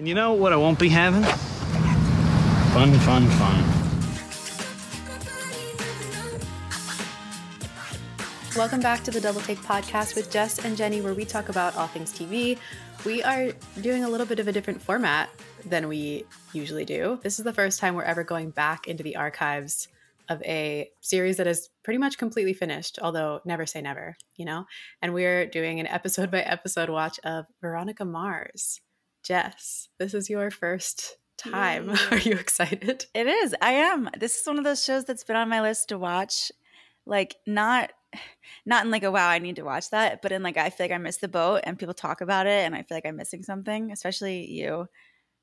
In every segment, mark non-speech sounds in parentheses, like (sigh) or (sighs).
And you know what I won't be having? Fun, fun, fun. Welcome back to the Double Take podcast with Jess and Jenni, where we talk about all things TV. We are doing a little bit of a different format than we usually do. This is the first time we're ever going back into the archives of a series that is pretty much completely finished, although never say never, you know? And we're doing an episode by episode watch of Veronica Mars. Jess, this is your first time. (laughs) Yay. Are you excited? It is. I am. This is one of those shows that's been on my list to watch. Like not not in like a wow, I need to watch that, but in like I feel like I missed the boat and people talk about it and I feel like I'm missing something, especially you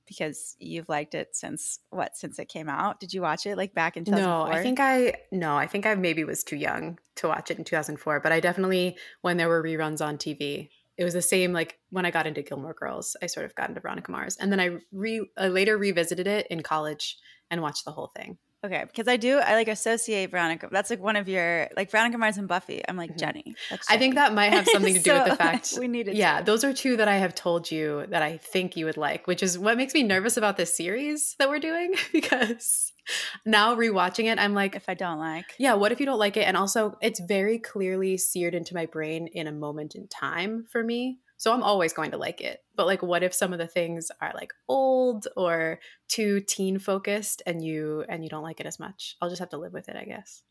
because you've liked it since what since it came out. Did you watch it like back in 2004? No, I think I no, I think I maybe was too young to watch it in 2004, but I definitely when there were reruns on TV, it was the same like when I got into Gilmore Girls, I sort of got into Veronica Mars, and then I re I later revisited it in college and watched the whole thing. Okay, because I do I like associate Veronica. That's like one of your like Veronica Mars and Buffy. I'm like Mhm. Jenni. That's I think that might have (laughs) something to do with the So, (laughs) fact we needed Yeah, to. those are two that I have told you that I think you would like, which is what makes me nervous about this series that we're doing (laughs) because (laughs) now rewatching it, I'm like, if I don't like. yeah, what if you don't like it? And also, it's very clearly seared into my brain in a moment in time for me. So I'm always going to like it. But like what if some of the things are like old or too teen focused and you and you don't like it as much? I'll just have to live with it, I guess.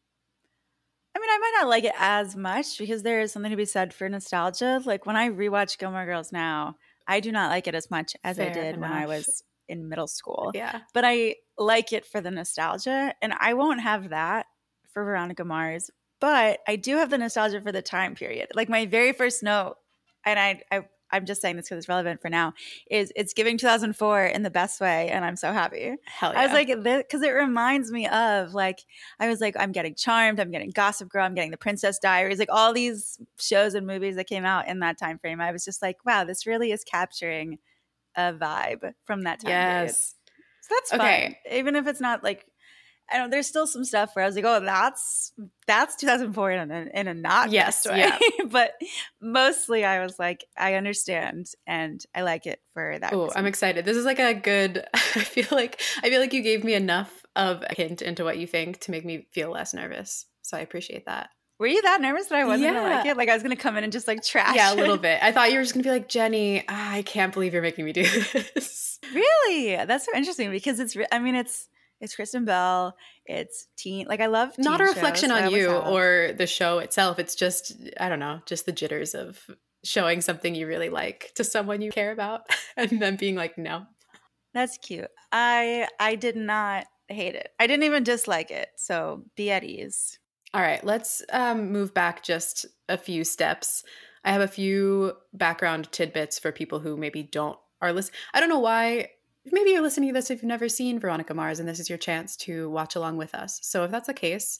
I mean, I might not like it as much because there is something to be said for nostalgia. Like when I rewatch Gilmore Girls now, I do not like it as much as I Fair did when I was in middle school. Yeah. But I like it for the nostalgia, and I won't have that for Veronica Mars. But I do have the nostalgia for the time period. Like my very first note, and I, I I'm just saying this because it's relevant for now, is it's giving 2004 in the best way, and I'm so happy. Hell yeah. I was like, because it reminds me of like, I was like, I'm getting Charmed, I'm getting Gossip Girl, I'm getting The Princess Diaries, like all these shows and movies that came out in that time frame. I was just like, wow, this really is capturing a vibe from that time period. yes. So that's fine, Okay. even if it's not like. I don't. There's still some stuff where I was like, "Oh, that's that's 2004 in a, in a not Yes, way." yeah. (laughs) but mostly, I was like, I understand and I like it for that. Oh. I'm excited. This is like a good (laughs) I feel like I feel like you gave me enough of a hint into what you think to make me feel less nervous. So I appreciate that. Were you that nervous that I wasn't gonna like Yeah. it? Like I was gonna come in and just like trash. Yeah, a little bit. I thought you were just gonna be like, Jenni, I can't believe you're making me do this. Really, that's so interesting because it's. I mean, it's it's Kristen Bell. It's teen. Like I love. Not a reflection shows. On you have. or the show itself. It's just I don't know, just the jitters of showing something you really like to someone you care about (laughs) and then being like, no. That's cute. I I did not hate it. I didn't even dislike it. So be at ease. All right, let's um, move back just a few steps. I have a few background tidbits for people who maybe don't are listening. I don't know why. Maybe you're listening to this if you've never seen Veronica Mars, and this is your chance to watch along with us. So if that's the case,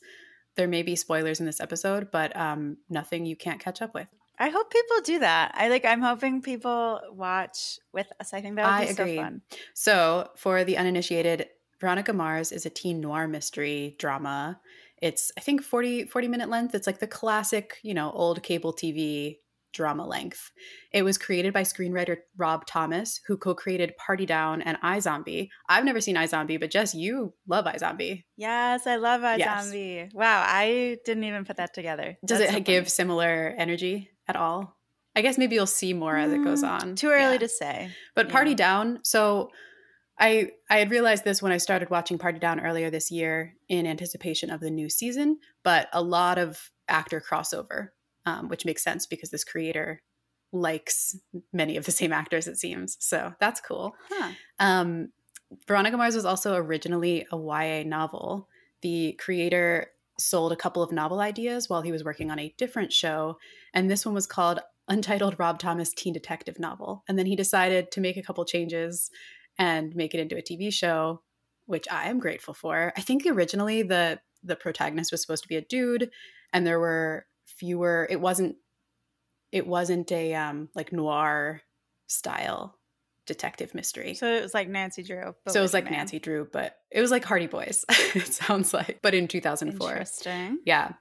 there may be spoilers in this episode, but um, nothing you can't catch up with. I hope people do that. I like. I'm hoping people watch with us. I think that would I be agree. so fun. So, for the uninitiated, Veronica Mars is a teen noir mystery drama. It's, I think, 40, 40 minute length. It's like the classic, you know, old cable TV drama length. It was created by screenwriter Rob Thomas, who co created Party Down and iZombie. I've never seen iZombie, but Jess, you love iZombie. Yes, I love Yes. iZombie. Wow, I didn't even put that together. Does That's it so give similar energy at all? I guess maybe you'll see more as it goes Mm, on. Too early Yeah. to say. But Party Yeah. Down, so I I had realized this when I started watching Party Down earlier this year in anticipation of the new season, but a lot of actor crossover, um, which makes sense because this creator likes many of the same actors, it seems. So that's cool. Huh. Um, Veronica Mars was also originally a YA novel. The creator sold a couple of novel ideas while he was working on a different show, and this one was called Untitled Rob Thomas Teen Detective Novel. And then he decided to make a couple changes and make it into a TV show, which I am grateful for. I think originally the the protagonist was supposed to be a dude, and there were fewer. It wasn't. It wasn't a um like noir style detective mystery. So it was like Nancy Drew. but So it was like man. Nancy Drew, but it was like Hardy Boys. (laughs) it sounds like, but in 2004. Interesting. Yeah.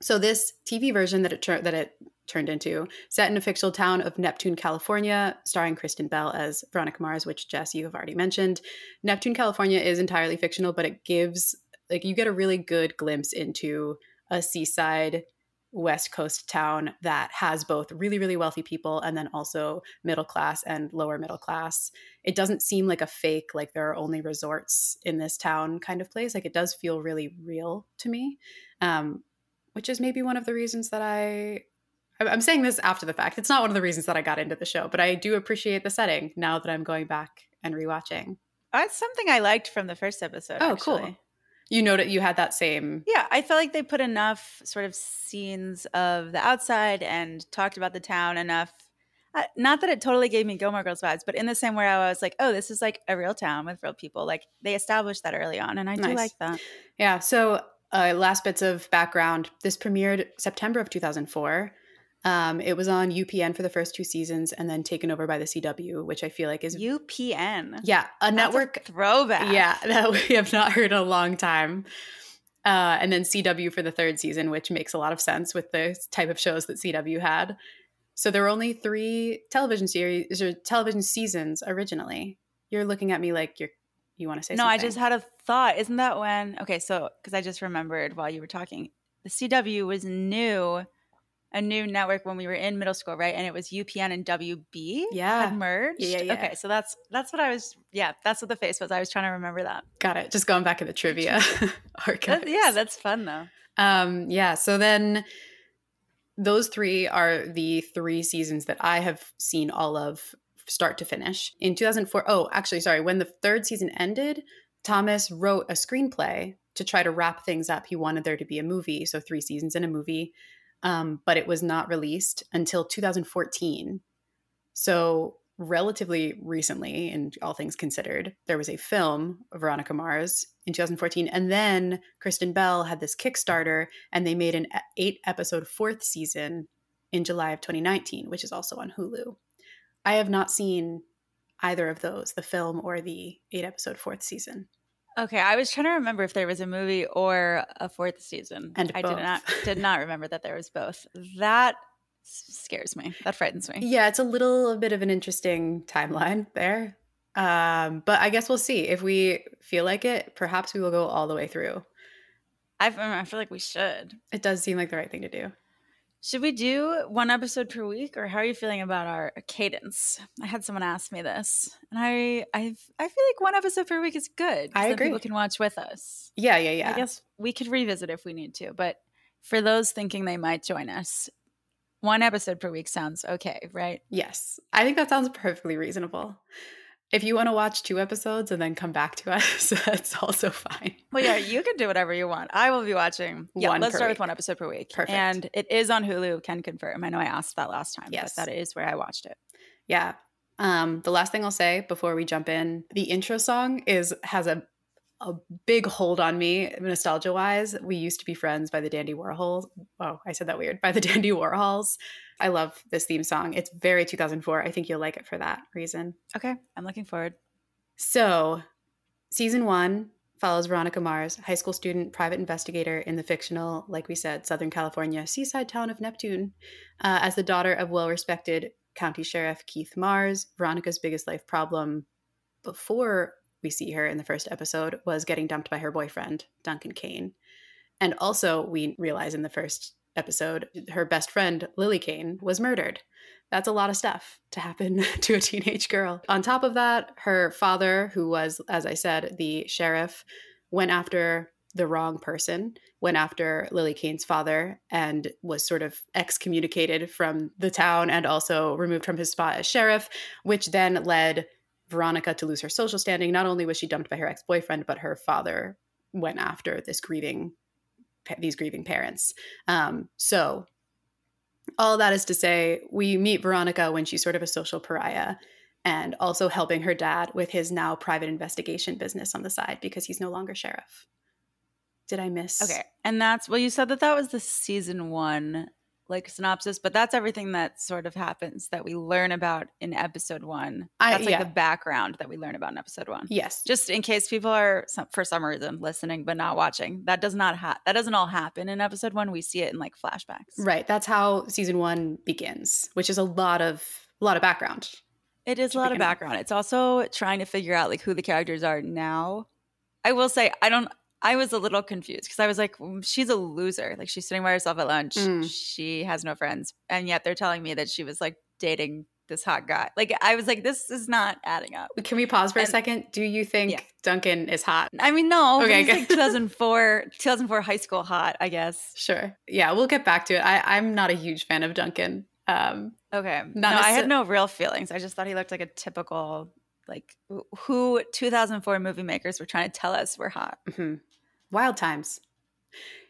So this TV version that it that it turned into. Set in a fictional town of Neptune, California, starring Kristen Bell as Veronica Mars, which Jess, you have already mentioned. Neptune, California is entirely fictional, but it gives, like, you get a really good glimpse into a seaside West Coast town that has both really, really wealthy people and then also middle class and lower middle class. It doesn't seem like a fake, like there are only resorts in this town kind of place. Like it does feel really real to me, um, which is maybe one of the reasons that I. I'm saying this after the fact. It's not one of the reasons that I got into the show, but I do appreciate the setting now that I'm going back and rewatching. That's something I liked from the first episode. Oh, actually. cool you know that you had that same yeah i felt like they put enough sort of scenes of the outside and talked about the town enough uh, not that it totally gave me Gilmore Girls vibes, but in the same way, I was like, "Oh, this is like a real town with real people." Like they established that early on, and I nice. do like that. Yeah. So, uh, last bits of background: this premiered September of 2004. Um, it was on UPN for the first two seasons and then taken over by the CW, which I feel like is UPN. Yeah, a That's network a throwback. Yeah, (laughs) that we have not heard in a long time. Uh, and then CW for the third season, which makes a lot of sense with the type of shows that CW had. So there were only three television series or television seasons originally. You're looking at me like you're you want to say no. Something. I just had a thought. Isn't that when? Okay, so because I just remembered while you were talking, the CW was new a new network when we were in middle school, right? And it was UPN and WB yeah. had merged. Yeah, yeah, Okay, so that's that's what I was. Yeah, that's what the face was. I was trying to remember that. Got it. Just going back in the trivia (laughs) (laughs) archives. yeah, that's fun though. Um, yeah. So then, those three are the three seasons that I have seen all of start to finish. In 2004, oh, actually, sorry, when the third season ended, Thomas wrote a screenplay to try to wrap things up. He wanted there to be a movie, so three seasons in a movie um, but it was not released until 2014. So, relatively recently, in all things considered, there was a film, Veronica Mars, in 2014. And then Kristen Bell had this Kickstarter, and they made an eight episode fourth season in July of 2019, which is also on Hulu. I have not seen either of those, the film or the eight episode fourth season. Okay, I was trying to remember if there was a movie or a fourth season. And I both. did not did not (laughs) remember that there was both. That scares me. That frightens me. Yeah, it's a little bit of an interesting timeline there. Um, but I guess we'll see. If we feel like it, perhaps we will go all the way through. I, I feel like we should. It does seem like the right thing to do. Should we do one episode per week, or how are you feeling about our cadence? I had someone ask me this, and I I I feel like one episode per week is good. I agree. People can watch with us. Yeah, yeah, yeah. I guess we could revisit if we need to, but for those thinking they might join us, one episode per week sounds okay, right? Yes, I think that sounds perfectly reasonable if you want to watch two episodes and then come back to (laughs) us, that's also fine. Well, yeah, you can do whatever you want. I will be watching. Yeah, one let's start week. with one episode per week. Perfect. And it is on Hulu. Can confirm. I know I asked that last time. Yes, that is where I watched it. Yeah. Um, the last thing I'll say before we jump in, the intro song is has a a big hold on me nostalgia wise. We used to be friends by the Dandy Warhols. Oh, I said that weird. By the (laughs) Dandy Warhols. I love this theme song. It's very 2004. I think you'll like it for that reason. Okay, I'm looking forward. So, season one follows Veronica Mars, high school student, private investigator in the fictional, like we said, Southern California seaside town of Neptune. Uh, as the daughter of well respected County Sheriff Keith Mars, Veronica's biggest life problem before we see her in the first episode was getting dumped by her boyfriend, Duncan Kane. And also, we realize in the first episode, her best friend, Lily Kane, was murdered. That's a lot of stuff to happen (laughs) to a teenage girl. On top of that, her father, who was, as I said, the sheriff, went after the wrong person, went after Lily Kane's father, and was sort of excommunicated from the town and also removed from his spot as sheriff, which then led Veronica to lose her social standing. Not only was she dumped by her ex boyfriend, but her father went after this grieving these grieving parents. Um, so all that is to say, we meet Veronica when she's sort of a social pariah and also helping her dad with his now private investigation business on the side because he's no longer sheriff. Did I miss? Okay. And that's, well, you said that that was the season one like synopsis, but that's everything that sort of happens that we learn about in episode one. I- That's like yeah. the background that we learn about in episode one. Yes. Just in case people are for some reason listening but not watching, that does not ha- that doesn't all happen in episode one. We see it in like flashbacks. Right. That's how season one begins, which is a lot of a lot of background. It is a lot of background. It's also trying to figure out like who the characters are now. I will say I don't. I was a little confused because I was like, "Mm, she's a loser. Like she's sitting by herself at lunch. Mm. She has no friends, and yet they're telling me that she was like dating this hot guy. Like I was like, this is not adding up. Can we pause for a second? Do you think Yeah. Duncan is hot? I mean, no. Okay, like 2004, 2004 high school hot. I guess. Sure. Yeah, we'll get back to it. I, I'm not a huge fan of Duncan. Um, Okay. No, I had no real feelings. I just thought he looked like a typical like who 2004 movie makers were trying to tell us were hot. mhm. Wild times.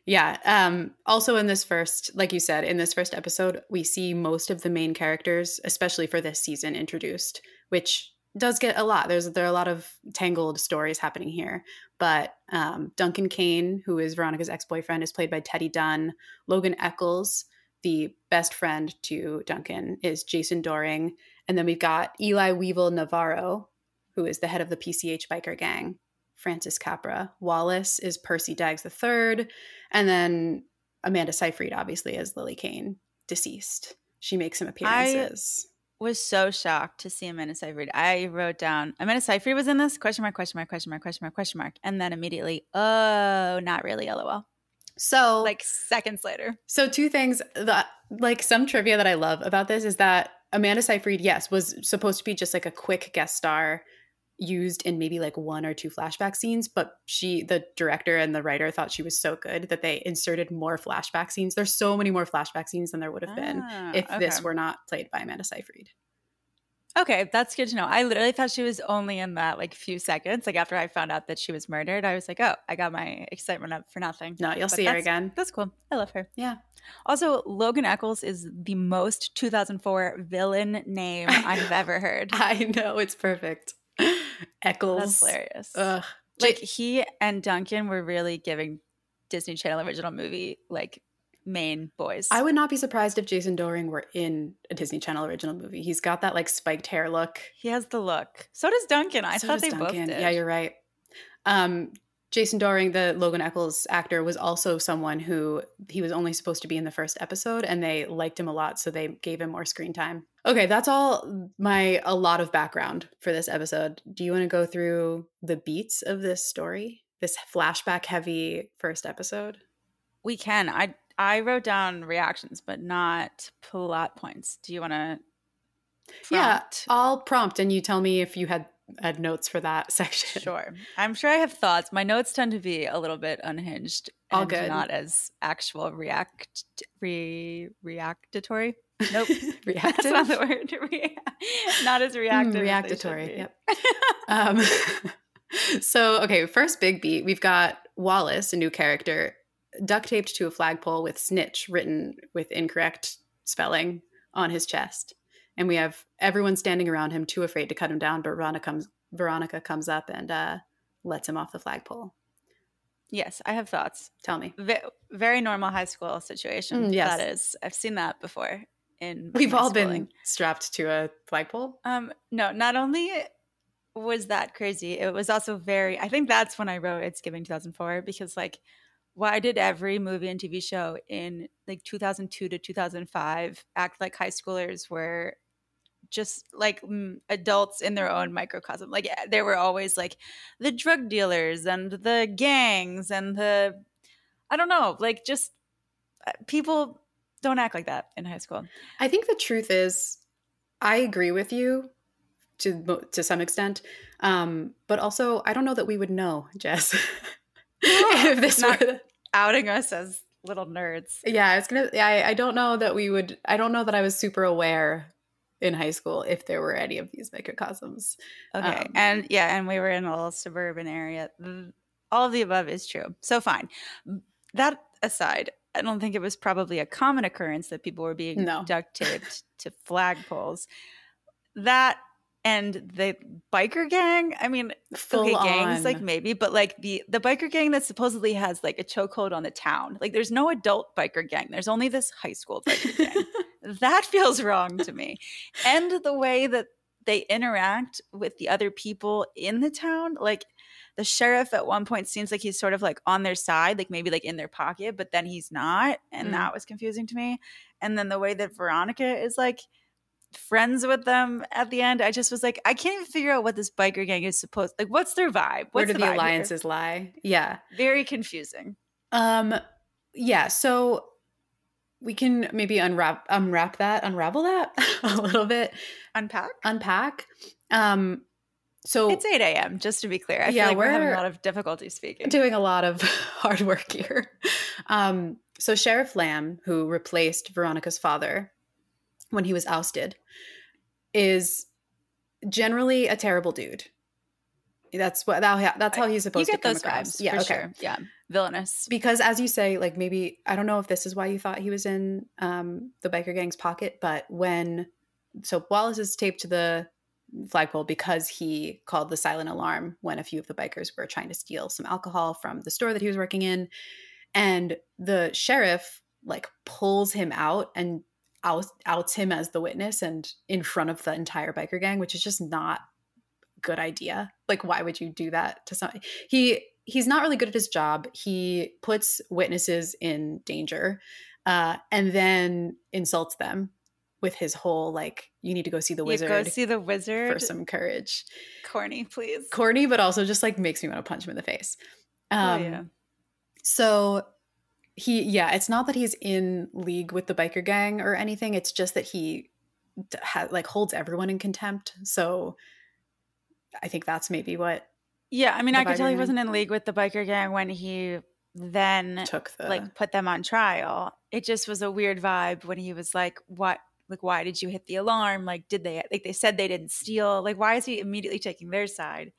Yeah. Um, also, in this first, like you said, in this first episode, we see most of the main characters, especially for this season, introduced, which does get a lot. There's there are a lot of tangled stories happening here. But um, Duncan Kane, who is Veronica's ex boyfriend, is played by Teddy Dunn. Logan Echolls, the best friend to Duncan, is Jason Dohring. And then we've got Eli Weevil Navarro, who is the head of the PCH biker gang. Francis Capra. Wallace is Percy Daggs III. And then Amanda Seyfried, obviously, as Lily Kane, deceased. She makes some appearances. I- was so shocked to see Amanda Seyfried. I wrote down Amanda Seyfried was in this question mark question mark question mark question mark question mark and then immediately oh not really lol so, like seconds later. So two things that like some trivia that I love about this is that Amanda Seyfried, yes, was supposed to be just like a quick guest star used in maybe like one or two flashback scenes, but she the director and the writer thought she was so good that they inserted more flashback scenes. There's so many more flashback scenes than there would have been Ah, if this were not played by Amanda Seyfried. Okay, that's good to know. I literally thought she was only in that like few seconds. Like after I found out that she was murdered, I was like, oh, I got my excitement up for nothing. No, you'll But see her again. That's cool. I love her. Yeah. Also, Logan Echolls is the most 2004 villain name I have ever heard. (laughs) I know it's perfect. (gasps) Echolls. That's hilarious. Ugh. like he and Duncan were really giving Disney Channel original movie like main boys. I would not be surprised if Jason Dohring were in a Disney Channel original movie. He's got that like spiked hair look. he has the look. So does Duncan. I So thought they Duncan. both did. Yeah, you're right. Um, Jason Dohring, the Logan Echolls actor, was also someone who he was only supposed to be in the first episode, and they liked him a lot, so they gave him more screen time. Okay, that's all my a lot of background for this episode. Do you want to go through the beats of this story? This flashback heavy first episode? we can. I I wrote down reactions, but not plot points. Do you want to? Yeah, I'll prompt and you tell me if you had had notes for that (laughs) section. Sure. I'm sure I have thoughts. My notes tend to be a little bit unhinged All and good. not as actual react re reactatory. (laughs) Nope. Reactive. That's not the word. (laughs) Re- not as Mm, reactive. reactatory. Yep. Um, so, okay, first big beat. We've got Wallace, a new character, duct taped to a flagpole with snitch written with incorrect spelling on his chest. And we have everyone standing around him, too afraid to cut him down. But Veronica comes, Veronica comes up and uh, lets him off the flagpole. Yes, I have thoughts. Tell me. Ve- very normal high school situation. Mm, yes. That is. I've seen that before in We've all schooling. been strapped to a flagpole. Um, no, not only was that crazy, it was also very. I think that's when I wrote "It's Giving" 2004 because, like, why did every movie and TV show in like 2002 to 2005 act like high schoolers were just like adults in their own microcosm? Like, eh, there were always like the drug dealers and the gangs and the I don't know, like just uh, people don't act like that in high school. I think the truth is, I agree with you to to some extent, um, but also I don't know that we would know, Jess. (laughs) if this Not- were, Outing us as little nerds. yeah, it's gonna. I I don't know that we would. I don't know that I was super aware in high school if there were any of these microcosms. Okay. Um, and yeah, and we were in a little suburban area. All of the above is true. So fine. That aside, I don't think it was probably a common occurrence that people were being No. duct taped (laughs) to flagpoles. That and the biker gang i mean Full okay gangs like maybe but like the the biker gang that supposedly has like a chokehold on the town like there's no adult biker gang there's only this high school biker gang (laughs) that feels wrong to me and the way that they interact with the other people in the town like the sheriff at one point seems like he's sort of like on their side like maybe like in their pocket but then he's not and Mm. that was confusing to me and then the way that veronica is like friends with them at the end i just was like i can't even figure out what this biker gang is supposed like what's their vibe Where what's do the, the vibe here? alliances lie? Yeah. very confusing Um yeah, so we can maybe unwrap unwrap that, unravel that (laughs) a little bit, unpack unpack. Um so it's 8 a.m just to be clear i Yeah, feel like we're, having a lot of difficulty speaking doing a lot of (laughs) hard work here. Um, so Sheriff Lamb, who replaced Veronica's father when he was ousted, is generally a terrible dude. That's what that, that's how he's you supposed get to come those across. vibes Yeah, okay. sure yeah villainous Because as you say, like maybe I don't know if this is why you thought he was in um, the biker gang's pocket, but when so Wallace is taped to the flagpole because he called the silent alarm when a few of the bikers were trying to steal some alcohol from the store that he was working in, and the sheriff like pulls him out and outs, outs him as the witness and in front of the entire biker gang, which is just not a good idea. Like, why would you do that to somebody? He he's not really good at his job. He puts witnesses in danger, uh, and then insults them with his whole like, "You need to go see the you wizard go see the wizard for some courage." corny please Corny, but also just like makes me want to punch him in the face. oh Um, yeah so he, yeah, it's not that he's in league with the biker gang or anything. It's just that he ha- like holds everyone in contempt. So I think that's maybe what Yeah, I mean, I could tell he gang. wasn't in league with the biker gang when he then took the like put them on trial. It just was a weird vibe when he was like, "What? Like, why did you hit the alarm? Like, did they like they said they didn't steal? Like, why is he immediately taking their side?"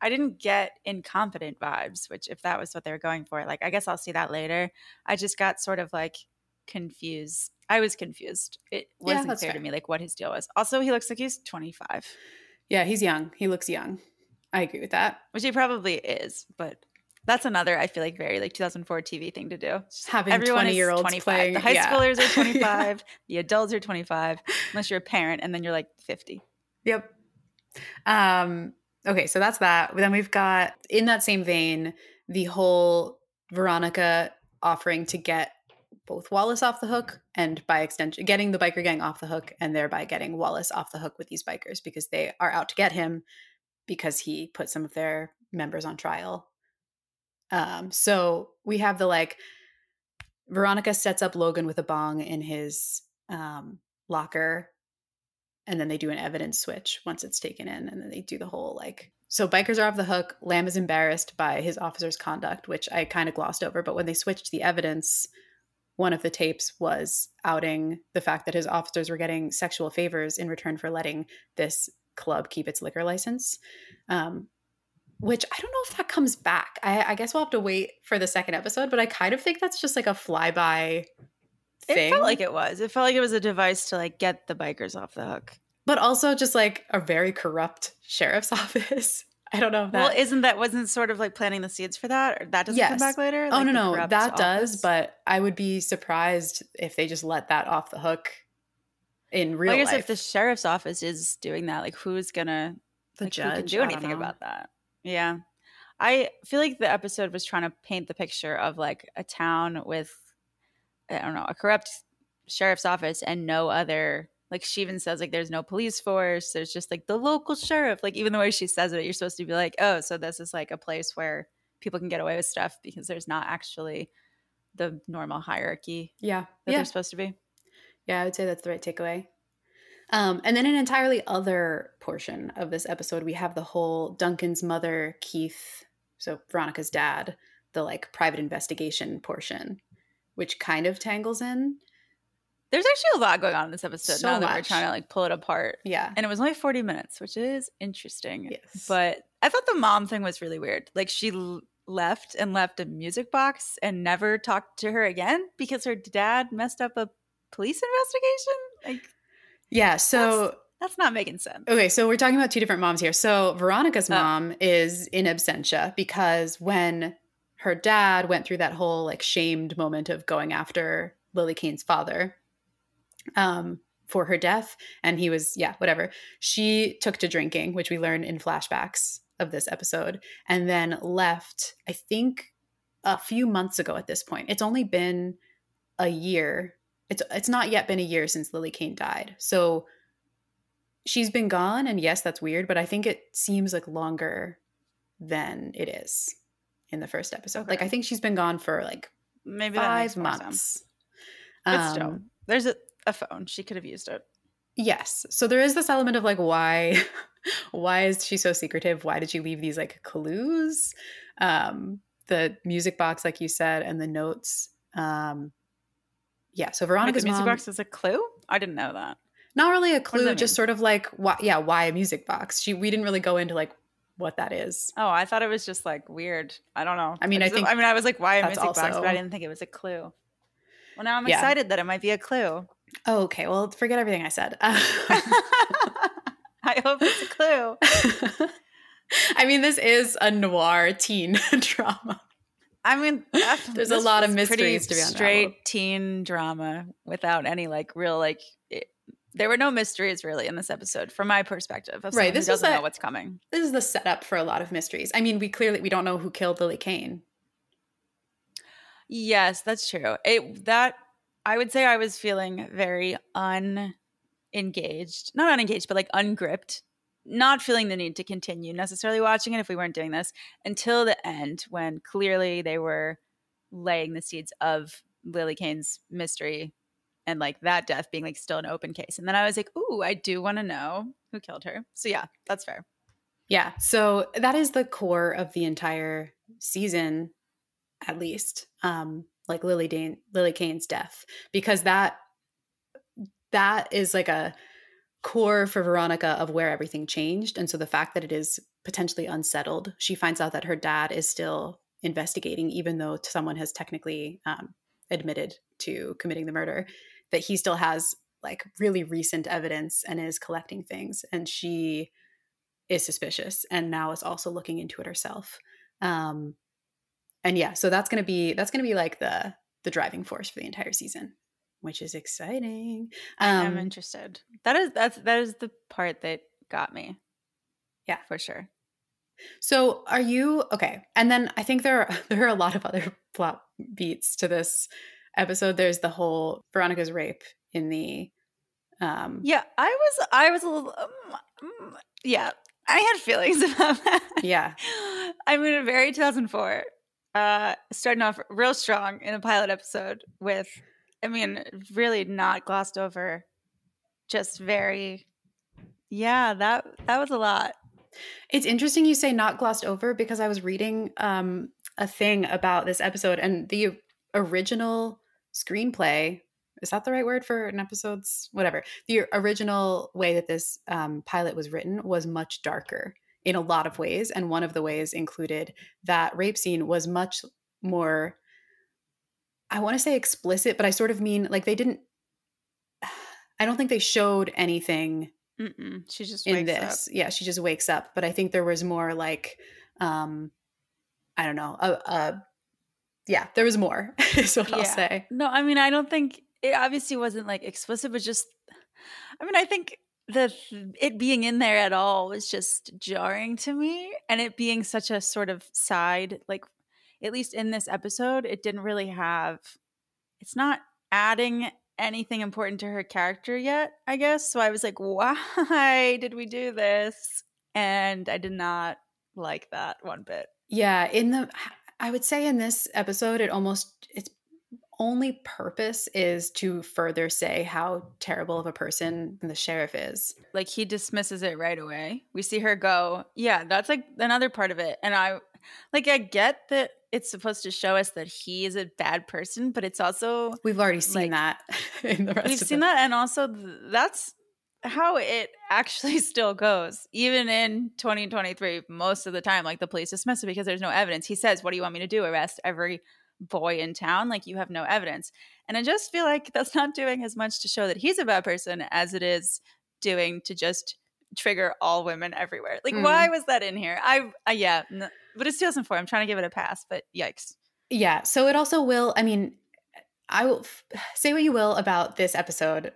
I didn't get incompetent vibes, which if that was what they were going for, like I guess I'll see that later. I just got sort of like confused. I was confused. It wasn't that's clear to me like what his deal was. Also, he looks like he's 25, yeah, he's young. He looks young. I agree with that. which he probably is, but that's another I feel like very like 2004 TV thing to do. Just Having Everyone 20 is year olds 25. playing the high yeah. schoolers are Yeah. (laughs) 25, the adults are 25, unless you're a parent and then you're like 50. Yep. Um, okay, so that's that. Then we've got in that same vein the whole Veronica offering to get both Wallace off the hook and by extension getting the biker gang off the hook and thereby getting Wallace off the hook with these bikers because they are out to get him because he put some of their members on trial. Um, so we have the like Veronica sets up Logan with a bong in his um, locker and then they do an evidence switch once it's taken in and then they do the whole like so bikers are off the hook lamb is embarrassed by his officer's conduct which i kind of glossed over but when they switched the evidence one of the tapes was outing the fact that his officers were getting sexual favors in return for letting this club keep its liquor license um, which i don't know if that comes back I, I guess we'll have to wait for the second episode but i kind of think that's just like a flyby thing It felt like it was. It felt like it was a device to like get the bikers off the hook. but also just like a very corrupt sheriff's (laughs) office. I don't know if that. well, isn't that wasn't sort of like planting the seeds for that? Or that doesn't come back later? oh no, no, corrupt that does. But I would be surprised if they just let that off the hook in real Well, I guess life. if the sheriff's office is doing that, like who's gonna the like, judge can do anything about that. Yeah. I feel like the episode was trying to paint the picture of like a town with I don't know, a corrupt sheriff's office and no other like she even says like there's no police force, there's just like the local sheriff. Like even the way she says it, you're supposed to be like, "Oh, so this is like a place where people can get away with stuff because there's not actually the normal hierarchy Yeah, that yeah, they're supposed to be." Yeah. I would say that's the right takeaway. Um, and then an entirely other portion of this episode, we have the whole Duncan's mother, Keith, so Veronica's dad, the like private investigation portion, which kind of tangles in. There's actually a lot going on in this episode So now that we're trying to like pull it apart. Yeah. and it was only 40 minutes which is interesting Yes. but i thought the mom thing was really weird like she l- left and left a music box and never talked to her again because her dad messed up a police investigation like Yeah, so That's not making sense. Okay, so we're talking about two different moms here. So Veronica's Oh. mom is in absentia because when her dad went through that whole like shamed moment of going after Lily Kane's father um, for her death, and he was yeah whatever. She took to drinking, which we learn in flashbacks of this episode, and then left. I think a few months ago. At this point, it's only been a year. It's it's not yet been a year since Lily Kane died. So she's been gone and yes that's weird but i think it seems like longer than it is in the first episode. Like i think she's been gone for like Maybe that makes five months. But still, Um, there's a, a phone. She could have used it. yes. So there is this element of like why (laughs) why is she so secretive? Why did she leave these like clues? Um the music box like you said and the notes um yeah so veronica's the music mom box is a clue? I didn't know that. not really a clue just mean? sort of like why yeah why a music box she we didn't really go into like what that is Oh, I thought it was just like weird. I don't know. I mean, I just- think I mean, I was like, why a music box? But I didn't think it was a clue. Well, now I'm Yeah. excited that it might be a clue. Oh, okay. Well, forget everything I said. (laughs) I hope it's a clue. (laughs) I mean, this is a noir teen (laughs) drama. I mean, (laughs) There's a lot of mysteries to be unraveled. straight teen drama without any like real like. It, there were no mysteries really in this episode, from my perspective. Right, this doesn't a- know what's coming. This is the setup for a lot of mysteries. I mean, we clearly we don't know who killed Lily Kane. Yes, that's true. It that I would say I was feeling very unengaged, not unengaged, but like ungripped, not feeling the need to continue necessarily watching it if we weren't doing this until the end when clearly they were laying the seeds of Lily Kane's mystery and like that death being like still an open case. And then I was like, "Ooh, I do want to know who killed her." So yeah, that's fair. Yeah. So that is the core of the entire season, at least. Um, like Lily Dane, Lily Kane's death, because that that is like a core for Veronica of where everything changed. And so the fact that it is potentially unsettled, she finds out that her dad is still investigating, even though someone has technically um, admitted to committing the murder, that he still has like really recent evidence and is collecting things. And she is suspicious and now is also looking into it herself. Um, and yeah, so that's gonna be that's gonna be like the the driving force for the entire season, which is exciting. I'm Um, interested. That is that's that is the part that got me. Yeah. for sure. So are you okay? And then I think there are (laughs) there are a lot of other plot beats to this episode. There's the whole Veronica's rape in the um Yeah, I was I was a little um, mm, yeah. I had feelings (laughs) about that. yeah. I mean, very 2004. Uh, starting off real strong in a pilot episode with, I mean, really not glossed over. Just very, yeah. That that was a lot. It's interesting you say not glossed over because I was reading um, a thing about this episode and the original screenplay. Is that the right word for an episode's whatever? The original way that this um, pilot was written was much darker in a lot of ways, and one of the ways included that rape scene was much more. I want to say explicit, but I sort of mean like they didn't. (sighs) I don't think they showed anything Mm-mm. She just in wakes this. Yeah, she just wakes up. But I think there was more like, um, I don't know. Uh, uh yeah, there was more. (laughs) is what I'll say. No, I mean, I don't think it obviously wasn't like explicit, but just, I mean, I think the it being in there at all was just jarring to me, and it being such a sort of side, like at least in this episode, it didn't really have. It's not adding anything important to her character yet, I guess. So I was like, (laughs) why did we do this? And I did not like that one bit. Yeah, in the I would say in this episode, it almost its only purpose is to further say how terrible of a person the sheriff is. like he dismisses it right away. We see her go, yeah, that's like another part of it. And I like I get that it's supposed to show us that he is a bad person, but it's also We've already seen Like, that (laughs) in the rest we've seen the- that and also th- that's how it actually (laughs) still goes. Even in 2023, most of the time like the police dismiss it because there's no evidence. He says, "What do you want me to do? Arrest every boy in town like you have no evidence." And I just feel like (laughs) that's not doing as much to show that he's a bad person as it is doing to just trigger all women everywhere? Like, Mm. why was that in here? I, uh, yeah, n- but it's 2004. I'm trying to give it a pass, but yikes. Yeah. So it also will, I mean, I will f- say what you will about this episode.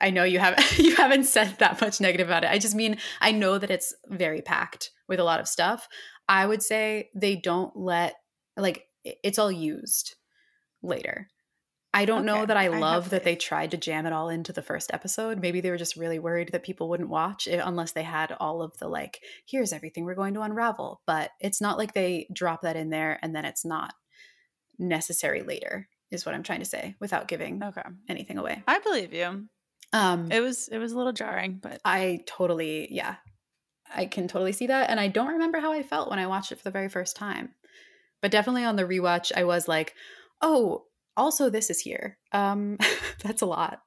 I know you have (laughs) you haven't said that much negative about it. I just mean I know that it's very packed with a lot of stuff. I would say they don't let like it's all used later. I don't know that I I love that they tried to jam it all into the first episode. Maybe they were just really worried that people wouldn't watch it unless they had all of the like, here's everything we're going to unravel. But it's not like they drop that in there and then it's not necessary later, is what I'm trying to say without giving Okay. anything away. I believe you. Um, It was, it was a little jarring, but I totally, yeah, I can totally see that. And I don't remember how I felt when I watched it for the very first time. But definitely on the rewatch, I was like, oh, also this is here. Um, (laughs) that's a lot.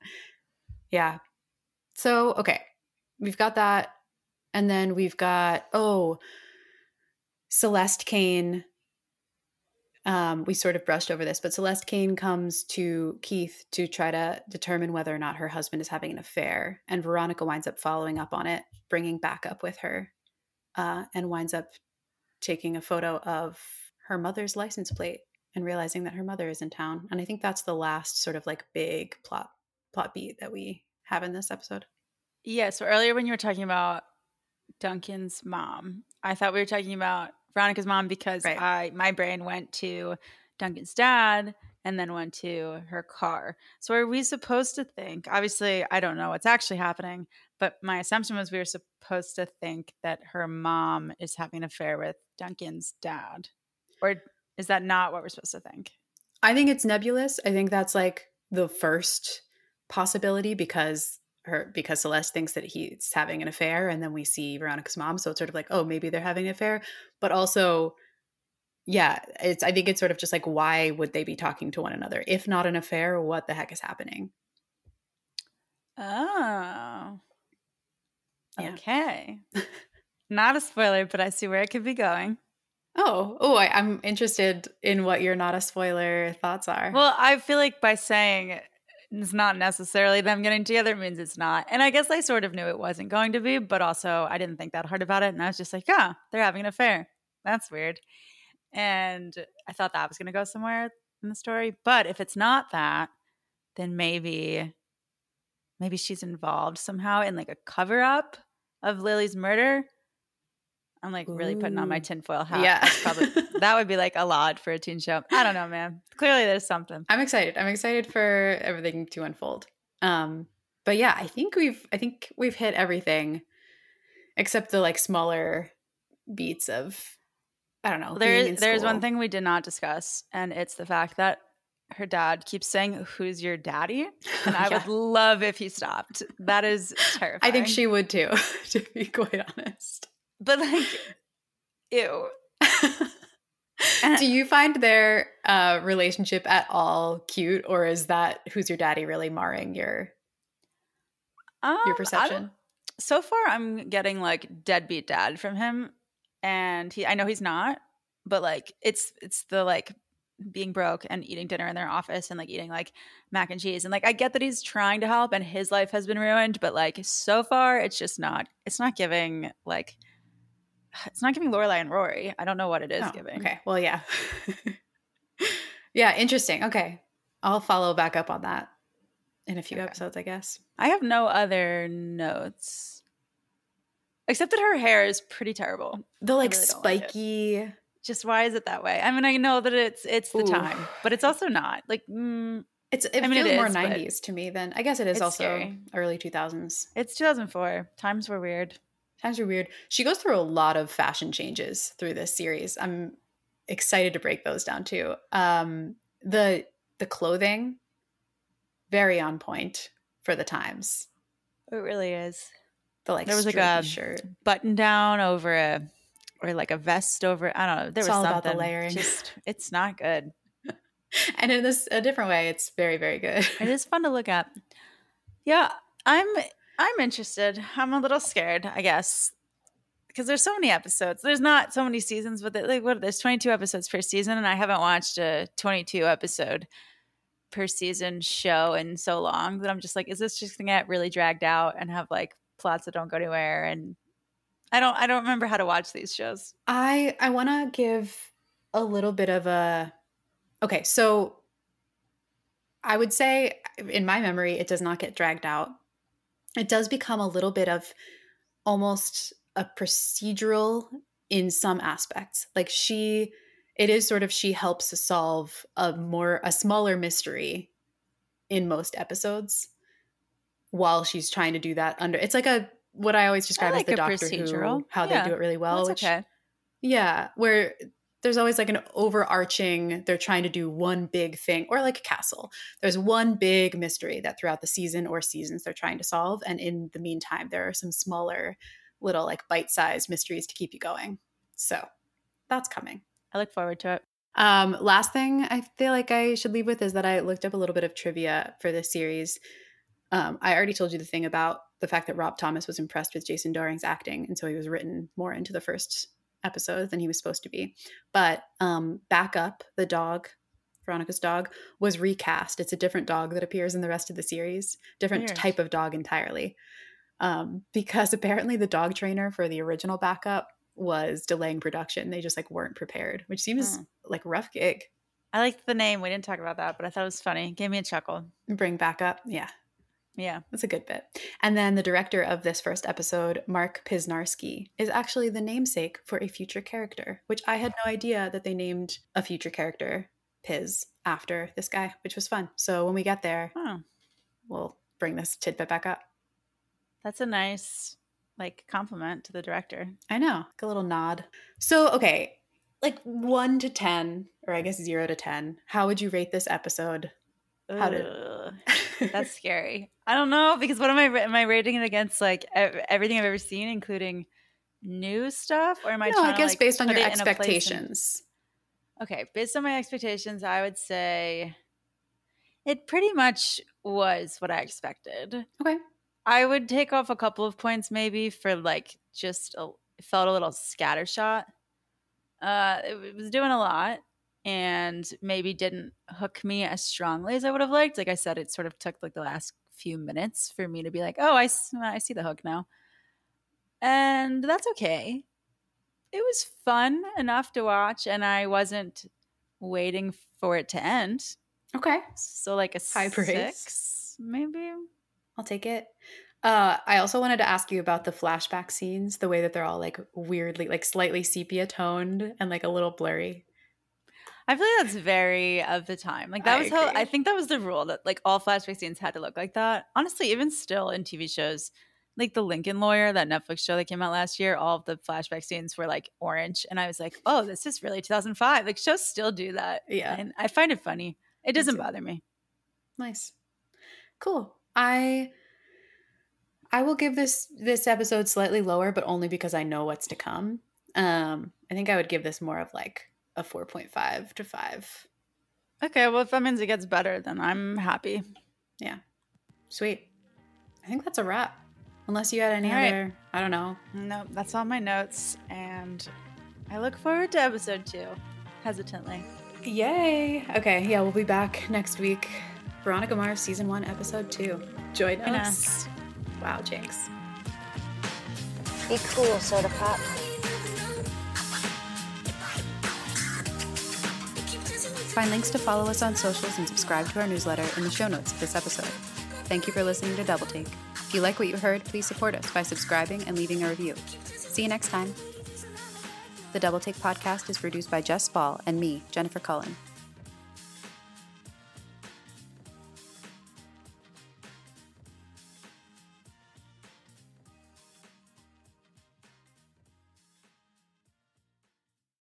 Yeah. So, okay. We've got that. And then we've got, oh, Celeste Kane. Um, we sort of brushed over this, but Celeste Kane comes to Keith to try to determine whether or not her husband is having an affair. And Veronica winds up following up on it, bringing back up with her, uh, and winds up taking a photo of her mother's license plate and realizing that her mother is in town. And I think that's the last sort of like big plot plot beat that we have in this episode. Yeah. So earlier when you were talking about Duncan's mom, I thought we were talking about Veronica's mom because Right. I my brain went to Duncan's dad and then went to her car. So are we supposed to think? Obviously, I don't know what's actually happening, but my assumption was we were supposed to think that her mom is having an affair with Duncan's dad. Or is that not what we're supposed to think? I think it's nebulous. I think that's like the first possibility because her because Celeste thinks that he's having an affair and then we see Veronica's mom so it's sort of like oh maybe they're having an affair but also yeah it's I think it's sort of just like why would they be talking to one another if not an affair what the heck is happening Oh. Yeah. Okay. (laughs) Not a spoiler, but I see where it could be going. Oh oh I, I'm interested in what your not a spoiler thoughts are Well, I feel like by saying it's not necessarily them getting together means it's not. And I guess I sort of knew it wasn't going to be, but also I didn't think that hard about it. And I was just like, yeah, they're having an affair. That's weird. And I thought that was going to go somewhere in the story. But if it's not that, then maybe, maybe she's involved somehow in like a cover up of Lily's murder. I'm like really putting on my tinfoil hat. Yeah. Probably (laughs) that would be like a lot for a teen show. I don't know, man. Clearly there's something. I'm excited. I'm excited for everything to unfold. Um, but yeah, I think we've I think we've hit everything except the like smaller beats of I don't know. There's there's one thing we did not discuss, and it's the fact that her dad keeps saying, "Who's your daddy?" And I (laughs) Yeah. would love if he stopped. That is terrifying. I think she would too, (laughs) to be quite honest. But like, ew. Do you find their uh, relationship at all cute, or is that who's your daddy really marring your Um, your perception? So far, I'm getting like deadbeat dad from him, and he. I know he's not, but like, it's it's the like being broke and eating dinner in their office and like eating like mac and cheese and like I get that he's trying to help and his life has been ruined, but like so far it's just not. It's not giving like. (sighs) It's not giving Lorelai and Rory. I don't know what it is Oh, giving. Okay. Well, yeah. (laughs) yeah, interesting. Okay. I'll follow back up on that in a few Okay. episodes, I guess. I have no other notes. Except that her hair is pretty terrible. The like really don't like spiky. Just why is it that way? I mean, I know that it's it's the Ooh. time, but it's also not. Like, mm, It's it I mean, it feels more 90s to me than I guess it is also scary. early 2000s. it's 2004. Times were weird. Times are weird. She goes through a lot of fashion changes through this series. I'm excited to break those down too. Um the the clothing very on point for the times. It really is. The like There was like a shirt. button down over a, or like a vest over. I don't know. There It's was all about the layering. Just, it's not good. (laughs) And in this a different way, it's very very good. It is fun to look at. Yeah, I'm. I'm interested. I'm a little scared, I guess, because there's so many episodes. There's not so many seasons, but like what? There's 22 episodes per season, and I haven't watched a 22 episode per season show in so long that I'm just like, is this just gonna get really dragged out and have like plots that don't go anywhere and I don't I don't remember how to watch these shows. I I want to give a little bit of a Okay, so I would say in my memory it does not get dragged out. It does become a little bit of almost a procedural in some aspects. Like she it is sort of she helps solve a more a smaller mystery in most episodes while she's trying to do that under it's like a what I always describe like as the Doctor procedural. Who, how Yeah. they do it really well. That's which, okay. Yeah, where there's always like an overarching, they're trying to do one big thing, or like a castle. There's one big mystery that throughout the season or seasons they're trying to solve. And in the meantime, there are some smaller, little like bite sized mysteries to keep you going. So that's coming. I look forward to it. Um, last thing I feel like I should leave with is that I looked up a little bit of trivia for this series. Um, I already told you the thing about the fact that Rob Thomas was impressed with Jason Dohring's acting, and so he was written more into the first episode than he was supposed to be. But um, Backup, the dog, Veronica's dog, was recast. It's a different dog that appears in the rest of the series, different Weird. type of dog entirely. Um, because (laughs) apparently the dog trainer for the original Backup was delaying production. They just like weren't prepared, which seems like a rough gig. I liked the name. We didn't talk about that, but I thought it was funny. Gave me a chuckle. Bring Backup, yeah. Yeah. That's a good bit. And then the director of this first episode, Mark Piznarski, is actually the namesake for a future character, which I had no idea that they named a future character Piz after this guy, which was fun. So when we get there, Oh, we'll bring this tidbit back up. that's a nice like compliment to the director. I know, like a little nod. So, okay, like one to 10, or I guess zero to 10, how would you rate this episode? How did- Ugh, that's (laughs) scary. I don't know because what am I? Am I rating it against like everything I've ever seen, including new stuff, or am I? no, I to, guess like, based on your it in a place in- expectations. Okay, based on my expectations, I would say it pretty much was what I expected. Okay. I would take off a couple of points maybe for like just a, felt a little scattershot. Uh, it, w- was doing a lot and maybe didn't hook me as strongly as I would have liked. Like I said, it sort of took like the last few minutes for me to be like, oh, I, I see the hook now. And that's okay. It was fun enough to watch, and I wasn't waiting for it to end. Okay. So like a High praise. six, maybe. I'll take it. Uh, I also wanted to ask you about the flashback scenes, the way that they're all like weirdly, like slightly sepia toned and like a little blurry. I feel like that's very of the time. Like that I was how. I think that was the rule that like all flashback scenes had to look like that. Honestly, even still in TV shows, like the Lincoln Lawyer, that Netflix show that came out last year, all of the flashback scenes were like orange, and I was like, oh, this is really 2005. Like shows still do that, Yeah. and I find it funny. It doesn't too. bother me. Nice. Cool. I I will give this this episode slightly lower, but only because I know what's to come. Um, I think I would give this more of like a 4.5 to 5. Okay, well if that means it gets better, then I'm happy. Yeah. Sweet. I think that's a wrap. Unless you had any All right. other, I don't know. No, that's all my notes, and I look forward to episode two. Hesitantly. Yay! Okay, yeah, we'll be back next week. Veronica Mars season one, episode two. Join Join us. Wow, Jinx. Be cool, soda pop. Find links to follow us on socials and subscribe to our newsletter in the show notes of this episode. Thank you for listening to Double Take. If you like what you heard, please support us by subscribing and leaving a review. See you next time. The Double Take podcast is produced by Jess Spoll and me, Jennifer Cullen.